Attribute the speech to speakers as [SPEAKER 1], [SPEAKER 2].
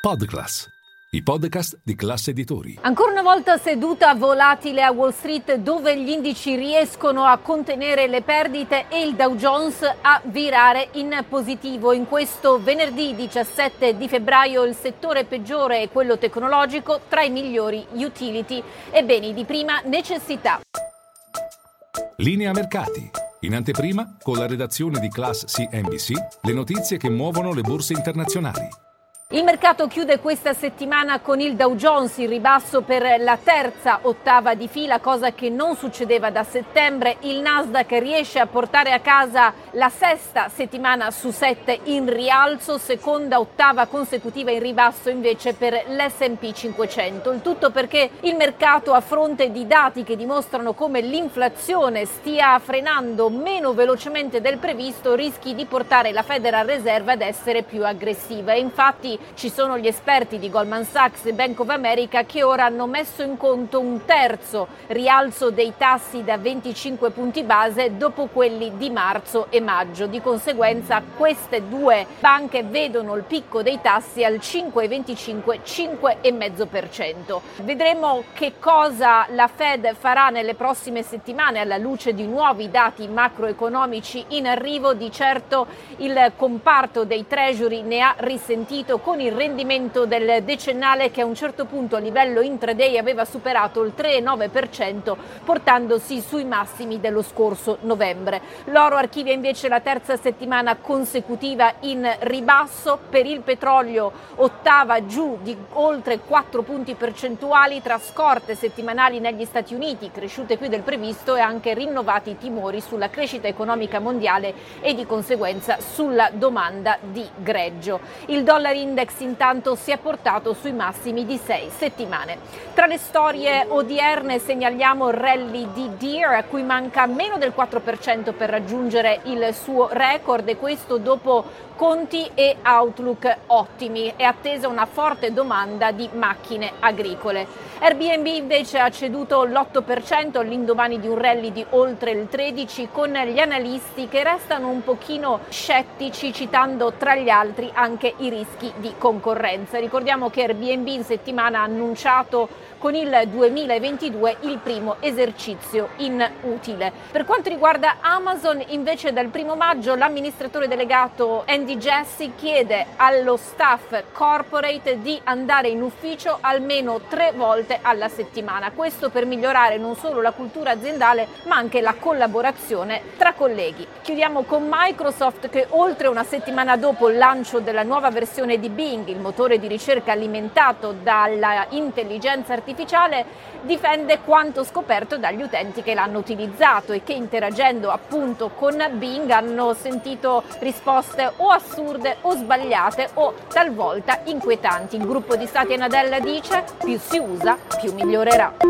[SPEAKER 1] Podclass, i podcast di classe editori.
[SPEAKER 2] Ancora una volta seduta volatile a Wall Street dove gli indici riescono a contenere le perdite e il Dow Jones a virare in positivo. In questo venerdì 17 di febbraio il settore peggiore è quello tecnologico, tra i migliori utility e beni di prima necessità.
[SPEAKER 1] Linea mercati. In anteprima, con la redazione di Class CNBC, le notizie che muovono le borse internazionali.
[SPEAKER 2] Il mercato chiude questa settimana con il Dow Jones in ribasso per la terza ottava di fila, cosa che non succedeva da settembre. Il Nasdaq riesce a portare a casa la sesta settimana su sette in rialzo, seconda ottava consecutiva in ribasso invece per l'SP 500. Il tutto perché il mercato a fronte di dati che dimostrano come l'inflazione stia frenando meno velocemente del previsto rischi di portare la Federal Reserve ad essere più aggressiva. infatti ci sono gli esperti di Goldman Sachs e Bank of America che ora hanno messo in conto un terzo rialzo dei tassi da 25 punti base dopo quelli di marzo e maggio. Di conseguenza queste due banche vedono il picco dei tassi al 5,25-5,5%. Vedremo che cosa la Fed farà nelle prossime settimane alla luce di nuovi dati macroeconomici in arrivo. Di certo il comparto dei treasury ne ha risentito con il rendimento del decennale che a un certo punto a livello intraday aveva superato il 3,9% portandosi sui massimi dello scorso novembre. L'oro archivia invece la terza settimana consecutiva in ribasso, per il petrolio ottava giù di oltre 4 punti percentuali tra scorte settimanali negli Stati Uniti cresciute più del previsto e anche rinnovati timori sulla crescita economica mondiale e di conseguenza sulla domanda di greggio. Il dollar index Index intanto si è portato sui massimi di sei settimane. Tra le storie odierne segnaliamo il rally di Deere a cui manca meno del 4% per raggiungere il suo record e questo dopo conti e outlook ottimi. È attesa una forte domanda di macchine agricole. Airbnb invece ha ceduto l'8% all'indomani di un rally di oltre il 13% con gli analisti che restano un pochino scettici citando tra gli altri anche i rischi di concorrenza. Ricordiamo che Airbnb in settimana ha annunciato con il 2022 il primo esercizio in utile. Per quanto riguarda Amazon, invece dal primo maggio l'amministratore delegato Andy Jassy chiede allo staff corporate di andare in ufficio almeno tre volte alla settimana. Questo per migliorare non solo la cultura aziendale ma anche la collaborazione tra colleghi. Chiudiamo con Microsoft che oltre una settimana dopo il lancio della nuova versione di Bing, il motore di ricerca alimentato dalla intelligenza artificiale, artificiale difende quanto scoperto dagli utenti che l'hanno utilizzato e che interagendo appunto con Bing hanno sentito risposte o assurde o sbagliate o talvolta inquietanti. Il gruppo di Satya Nadella dice più si usa più migliorerà.